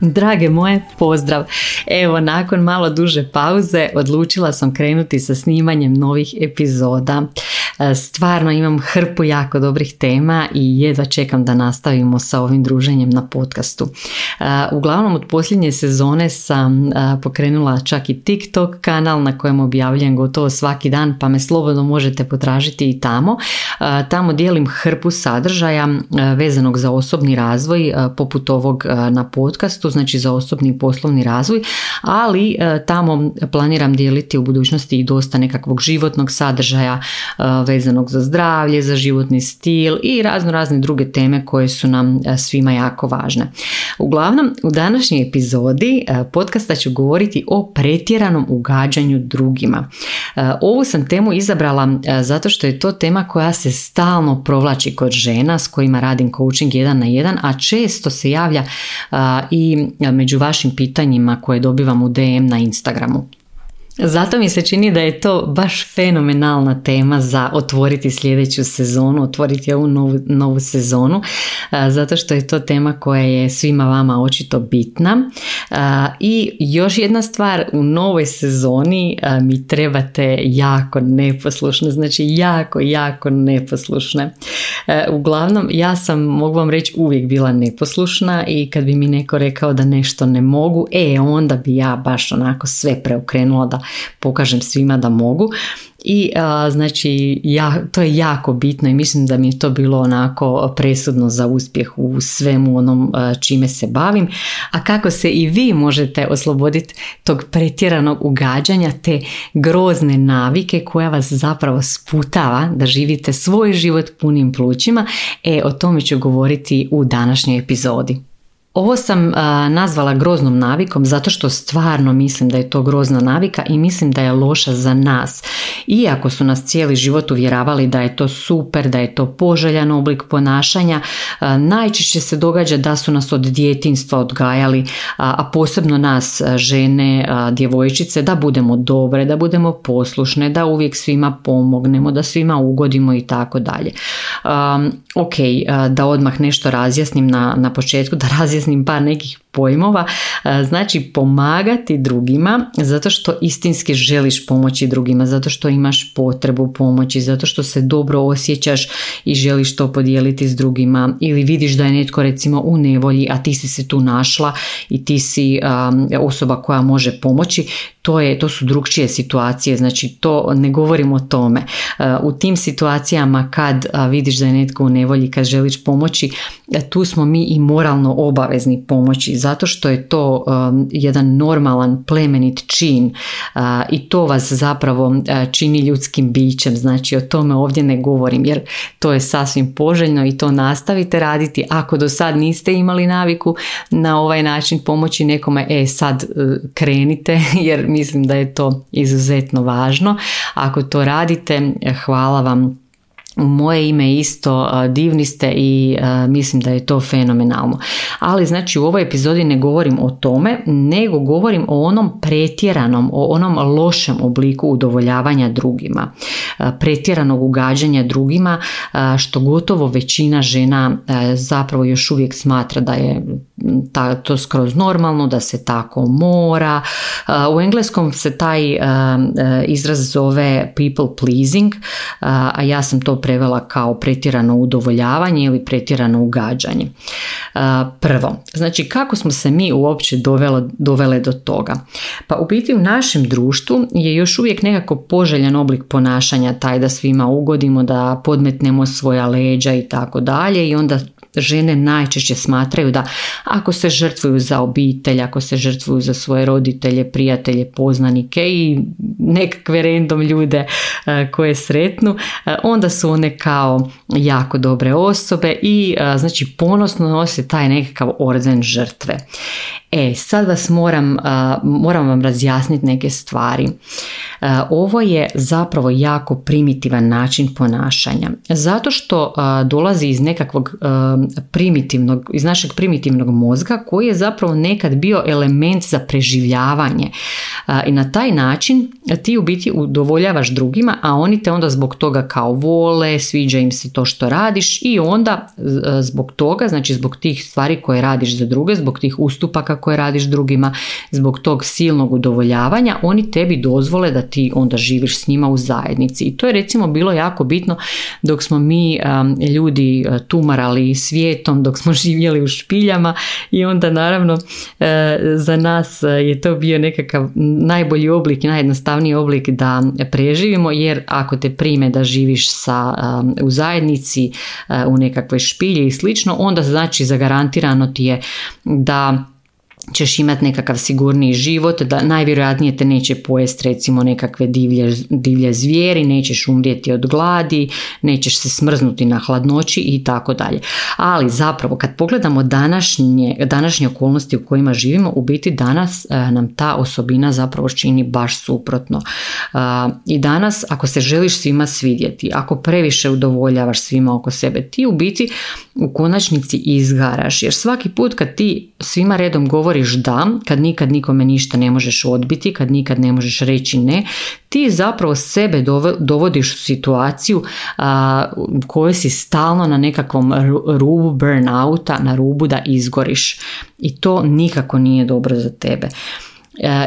Drage moje, pozdrav! Evo, nakon malo duže pauze odlučila sam krenuti sa snimanjem novih epizoda. E, stvarno imam hrpu jako dobrih tema i jedva čekam da nastavimo sa ovim druženjem na podcastu. E, uglavnom od posljednje sezone sam e, pokrenula čak i TikTok kanal na kojem objavljujem gotovo svaki dan pa me slobodno možete potražiti i tamo. Tamo dijelim hrpu sadržaja vezanog za osobni razvoj poput ovog na podcastu, znači za osobni i poslovni razvoj, ali tamo planiram dijeliti u budućnosti i dosta nekakvog životnog sadržaja vezanog za zdravlje, za životni stil i razno razne druge teme koje su nam e, svima jako važne. Uglavnom, u današnjoj epizodi e, podcasta ću govoriti o pretjeranom ugađanju drugima. E, ovu sam temu izabrala zato što je to tema koja se stalno provlači kod žena s kojima radim coaching jedan na jedan, a često se javlja i među vašim pitanjima koje dobivam u DM na Instagramu. Zato mi se čini da je to baš fenomenalna tema za otvoriti sljedeću sezonu, otvoriti ovu novu, novu sezonu, zato što je to tema koja je svima vama očito bitna. I još jedna stvar, u novoj sezoni mi trebate jako neposlušne, znači jako, jako neposlušne. Uglavnom, ja sam, mogu vam reći, uvijek bila neposlušna i kad bi mi neko rekao da nešto ne mogu, e, onda bi ja baš onako sve preokrenula da pokažem svima da mogu i znači ja, to je jako bitno i mislim da mi je to bilo onako presudno za uspjeh u svemu onom čime se bavim. A kako se i vi možete osloboditi tog pretjeranog ugađanja te grozne navike koja vas zapravo sputava da živite svoj život punim plućima, e o tome ću govoriti u današnjoj epizodi. Ovo sam nazvala groznom navikom zato što stvarno mislim da je to grozna navika i mislim da je loša za nas. Iako su nas cijeli život uvjeravali da je to super, da je to poželjan oblik ponašanja, najčešće se događa da su nas od djetinstva odgajali, a posebno nas žene, djevojčice, da budemo dobre, da budemo poslušne, da uvijek svima pomognemo, da svima ugodimo i tako dalje. Ok, da odmah nešto razjasnim na, na početku, da razjasnim ist in Panik, ich pojmova, e, znači pomagati drugima zato što istinski želiš pomoći drugima, zato što imaš potrebu pomoći, zato što se dobro osjećaš i želiš to podijeliti s drugima ili vidiš da je netko recimo u nevolji, a ti si se tu našla i ti si osoba koja može pomoći, to, je, to su drugčije situacije, znači to ne govorim o tome. E, u tim situacijama kad vidiš da je netko u nevolji, kad želiš pomoći, e, tu smo mi i moralno obavezni pomoći zato što je to um, jedan normalan plemenit čin uh, i to vas zapravo uh, čini ljudskim bićem. Znači o tome ovdje ne govorim jer to je sasvim poželjno i to nastavite raditi. Ako do sad niste imali naviku na ovaj način pomoći nekome, e sad uh, krenite jer mislim da je to izuzetno važno. Ako to radite, hvala vam moje ime isto divni ste i mislim da je to fenomenalno. Ali znači u ovoj epizodi ne govorim o tome, nego govorim o onom pretjeranom, o onom lošem obliku udovoljavanja drugima, pretjeranog ugađanja drugima, što gotovo većina žena zapravo još uvijek smatra da je to skroz normalno, da se tako mora. U engleskom se taj izraz zove people pleasing, a ja sam to prevela kao pretjerano udovoljavanje ili pretjerano ugađanje. Prvo, znači kako smo se mi uopće dovele, dovele do toga? Pa u biti u našem društvu je još uvijek nekako poželjan oblik ponašanja taj da svima ugodimo, da podmetnemo svoja leđa i tako dalje i onda žene najčešće smatraju da ako se žrtvuju za obitelj, ako se žrtvuju za svoje roditelje, prijatelje, poznanike i nekakve random ljude e, koje sretnu, e, onda su one kao jako dobre osobe i e, znači ponosno nose taj nekakav orden žrtve. E, sad vas moram, moram vam razjasniti neke stvari. Ovo je zapravo jako primitivan način ponašanja. Zato što dolazi iz nekakvog primitivnog, iz našeg primitivnog mozga koji je zapravo nekad bio element za preživljavanje. I na taj način ti u biti udovoljavaš drugima, a oni te onda zbog toga kao vole, sviđa im se to što radiš i onda zbog toga, znači zbog tih stvari koje radiš za druge, zbog tih ustupaka koje radiš drugima, zbog tog silnog udovoljavanja, oni tebi dozvole da ti onda živiš s njima u zajednici. I to je recimo bilo jako bitno dok smo mi ljudi e, tumarali svijetom, dok smo živjeli u špiljama i onda naravno e, za nas je to bio nekakav najbolji oblik i najjednostavniji oblik da preživimo jer ako te prime da živiš sa, u zajednici u nekakvoj špilji i slično onda znači zagarantirano ti je da ćeš imati nekakav sigurniji život, da najvjerojatnije te neće pojesti recimo nekakve divlje, divlje zvijeri, nećeš umrijeti od gladi, nećeš se smrznuti na hladnoći i tako dalje. Ali zapravo kad pogledamo današnje, današnje okolnosti u kojima živimo, u biti danas e, nam ta osobina zapravo čini baš suprotno. E, I danas ako se želiš svima svidjeti, ako previše udovoljavaš svima oko sebe, ti u biti u konačnici izgaraš jer svaki put kad ti svima redom govoriš da, kad nikad nikome ništa ne možeš odbiti, kad nikad ne možeš reći ne, ti zapravo sebe dovodiš u situaciju u kojoj si stalno na nekakvom rubu burnouta, na rubu da izgoriš i to nikako nije dobro za tebe.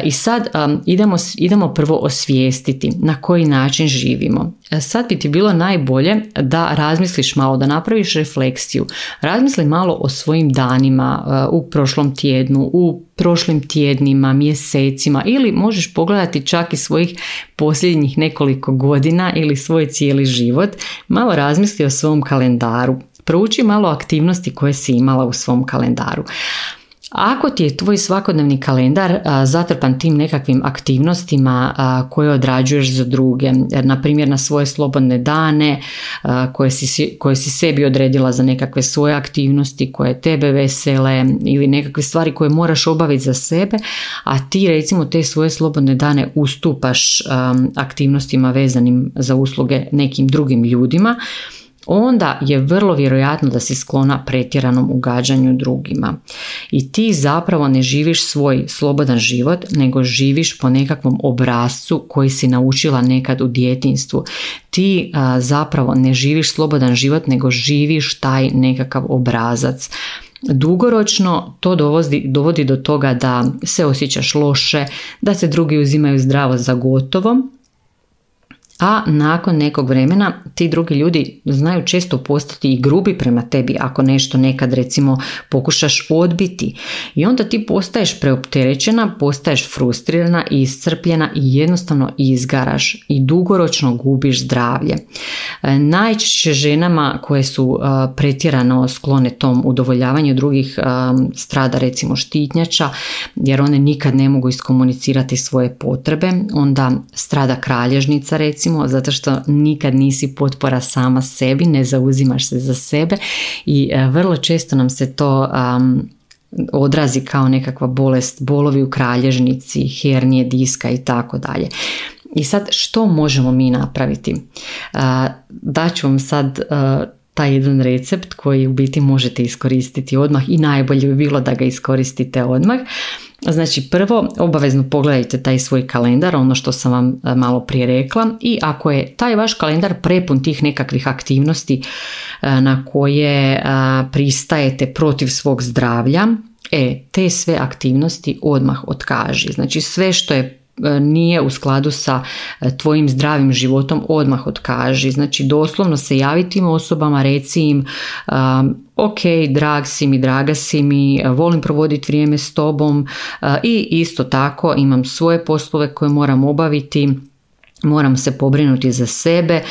I sad idemo, idemo prvo osvijestiti na koji način živimo. E, sad bi ti bilo najbolje da razmisliš malo, da napraviš refleksiju. Razmisli malo o svojim danima e, u prošlom tjednu, u prošlim tjednima, mjesecima ili možeš pogledati čak i svojih posljednjih nekoliko godina ili svoj cijeli život. Malo razmisli o svom kalendaru. Prouči malo aktivnosti koje si imala u svom kalendaru. Ako ti je tvoj svakodnevni kalendar zatrpan tim nekakvim aktivnostima koje odrađuješ za druge, na primjer na svoje slobodne dane koje si, koje si sebi odredila za nekakve svoje aktivnosti koje tebe vesele ili nekakve stvari koje moraš obaviti za sebe, a ti recimo te svoje slobodne dane ustupaš aktivnostima vezanim za usluge nekim drugim ljudima, onda je vrlo vjerojatno da si sklona pretjeranom ugađanju drugima. I ti zapravo ne živiš svoj slobodan život, nego živiš po nekakvom obrazcu koji si naučila nekad u djetinstvu. Ti zapravo ne živiš slobodan život, nego živiš taj nekakav obrazac. Dugoročno to dovodi, dovodi do toga da se osjećaš loše, da se drugi uzimaju zdravo za gotovo a nakon nekog vremena ti drugi ljudi znaju često postati i grubi prema tebi ako nešto nekad recimo pokušaš odbiti i onda ti postaješ preopterećena, postaješ frustrirana i iscrpljena i jednostavno izgaraš i dugoročno gubiš zdravlje. E, najčešće ženama koje su e, pretjerano sklone tom udovoljavanju drugih e, strada recimo štitnjača jer one nikad ne mogu iskomunicirati svoje potrebe, onda strada kralježnica recimo zato što nikad nisi potpora sama sebi, ne zauzimaš se za sebe i e, vrlo često nam se to odrazi kao nekakva bolest, bolovi u kralježnici, hernije diska i tako dalje. I sad što možemo mi napraviti? Daću vam sad e, taj jedan recept koji u biti možete iskoristiti odmah i najbolje bi bilo da ga iskoristite odmah. Znači prvo obavezno pogledajte taj svoj kalendar, ono što sam vam e, malo prije rekla i ako je taj vaš kalendar prepun tih nekakvih aktivnosti e, na koje e, pristajete protiv svog zdravlja, e, te sve aktivnosti odmah otkaži. Znači sve što je nije u skladu sa tvojim zdravim životom odmah otkaži. Znači doslovno se javi tim osobama, reci im ok, drag si mi, draga si mi, volim provoditi vrijeme s tobom i isto tako imam svoje poslove koje moram obaviti moram se pobrinuti za sebe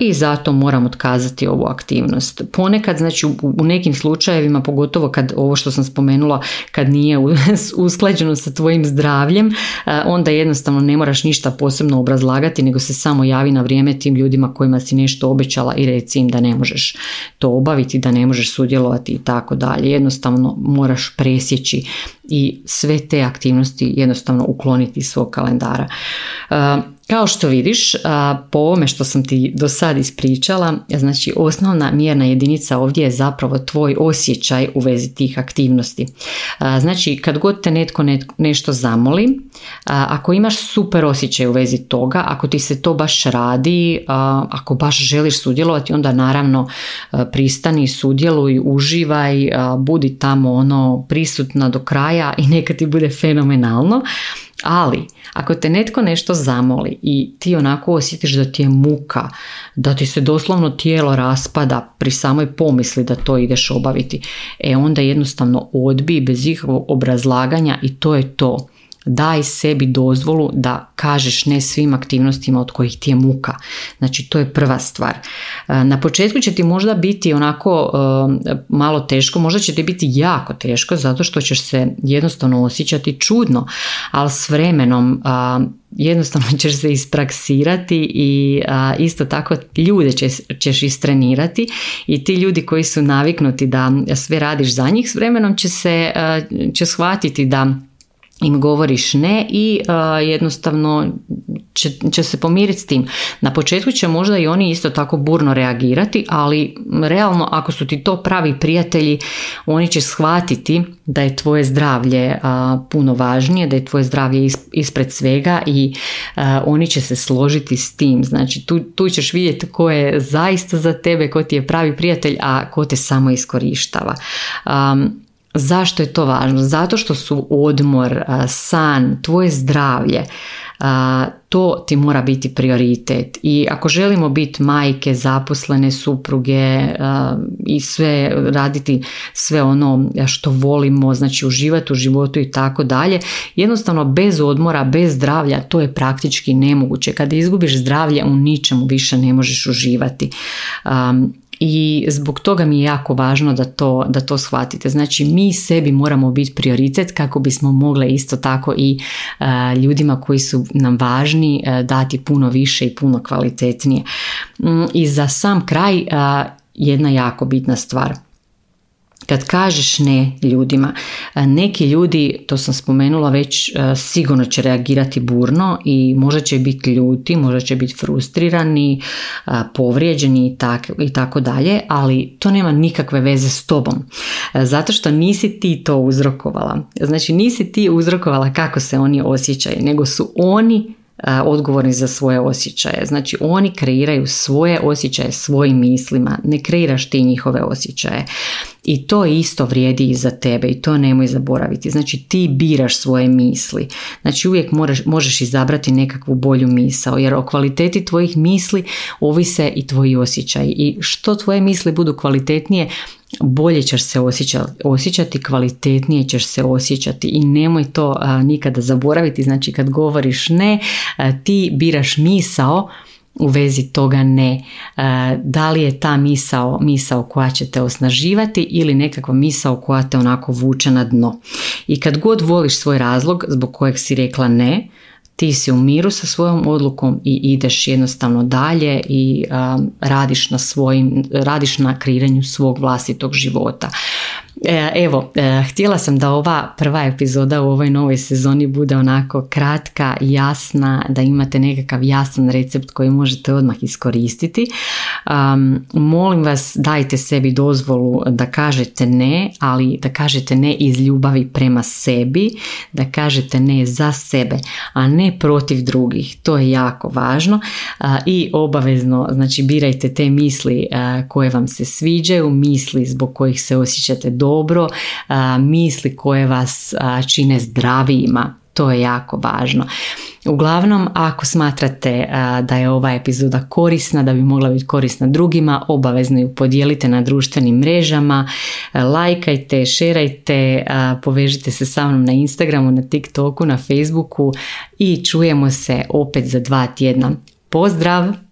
i zato moram otkazati ovu aktivnost. Ponekad, znači u nekim slučajevima, pogotovo kad ovo što sam spomenula, kad nije usklađeno sa tvojim zdravljem, onda jednostavno ne moraš ništa posebno obrazlagati, nego se samo javi na vrijeme tim ljudima kojima si nešto obećala i reci im da ne možeš to obaviti, da ne možeš sudjelovati i tako dalje. Jednostavno moraš presjeći i sve te aktivnosti jednostavno ukloniti iz svog kalendara. Kao što vidiš, po ovome što sam ti do sad ispričala, znači osnovna mjerna jedinica ovdje je zapravo tvoj osjećaj u vezi tih aktivnosti. Znači kad god te netko nešto zamoli, ako imaš super osjećaj u vezi toga, ako ti se to baš radi, ako baš želiš sudjelovati, onda naravno pristani, sudjeluj, uživaj, budi tamo ono prisutna do kraja i neka ti bude fenomenalno. Ali, ako te netko nešto zamoli i ti onako osjetiš da ti je muka, da ti se doslovno tijelo raspada pri samoj pomisli da to ideš obaviti, e onda jednostavno odbi bez ikakvog obrazlaganja i to je to daj sebi dozvolu da kažeš ne svim aktivnostima od kojih ti je muka. Znači to je prva stvar. E, na početku će ti možda biti onako e, malo teško, možda će ti biti jako teško zato što ćeš se jednostavno osjećati čudno, ali s vremenom jednostavno ćeš se ispraksirati i isto tako ljude ćeš, ćeš istrenirati i ti ljudi koji su naviknuti da sve radiš za njih s vremenom će se će shvatiti da im govoriš ne i jednostavno će, će se pomiriti s tim. Na početku će možda i oni isto tako burno reagirati, ali realno ako su ti to pravi prijatelji, oni će shvatiti da je tvoje zdravlje puno važnije, da je tvoje zdravlje ispred svega i oni će se složiti s tim. Znači tu, tu ćeš vidjeti ko je zaista za tebe, ko ti je pravi prijatelj, a ko te samo iskorištava. Zašto je to važno? Zato što su odmor, san, tvoje zdravlje, to ti mora biti prioritet. I ako želimo biti majke, zaposlene supruge i sve raditi sve ono što volimo, znači uživati u životu i tako dalje, jednostavno bez odmora, bez zdravlja, to je praktički nemoguće. Kada izgubiš zdravlje, u ničemu više ne možeš uživati i zbog toga mi je jako važno da to, da to shvatite. Znači mi sebi moramo biti prioritet kako bismo mogli isto tako i e, ljudima koji su nam važni e, dati puno više i puno kvalitetnije. Mm, I za sam kraj uh, jedna jako bitna stvar. Kad kažeš ne ljudima, neki ljudi, to sam spomenula već, sigurno će reagirati burno i možda će biti ljuti, možda će biti frustrirani, povrijeđeni i tako dalje, ali to nema nikakve veze s tobom. Zato što nisi ti to uzrokovala. Znači nisi ti uzrokovala kako se oni osjećaju, nego su oni odgovorni za svoje osjećaje. Znači oni kreiraju svoje osjećaje svojim mislima, ne kreiraš ti njihove osjećaje. I to isto vrijedi i za tebe i to nemoj zaboraviti. Znači ti biraš svoje misli. Znači uvijek moraš, možeš izabrati nekakvu bolju misao jer o kvaliteti tvojih misli ovise i tvoji osjećaji. I što tvoje misli budu kvalitetnije, bolje ćeš se osjećati, kvalitetnije ćeš se osjećati i nemoj to nikada zaboraviti. Znači kad govoriš ne, ti biraš misao u vezi toga ne. Da li je ta misao misao koja će te osnaživati ili nekakva misao koja te onako vuče na dno. I kad god voliš svoj razlog zbog kojeg si rekla ne, ti si u miru sa svojom odlukom i ideš jednostavno dalje i radiš na svojim, radiš na kreiranju svog vlastitog života. E, evo, e, htjela sam da ova prva epizoda u ovoj novoj sezoni bude onako kratka, jasna, da imate nekakav jasan recept koji možete odmah iskoristiti. molim vas, dajte sebi dozvolu da kažete ne, ali da kažete ne iz ljubavi prema sebi, da kažete ne za sebe, a ne protiv drugih. To je jako važno i obavezno, znači birajte te misli koje vam se sviđaju, misli zbog kojih se osjećate dobro, misli koje vas čine zdravijima To je jako važno. Uglavnom, ako smatrate da je ova epizoda korisna, da bi mogla biti korisna drugima, obavezno ju podijelite na društvenim mrežama, lajkajte, šerajte, povežite se sa mnom na Instagramu, na TikToku, na Facebooku i čujemo se opet za dva tjedna. Pozdrav!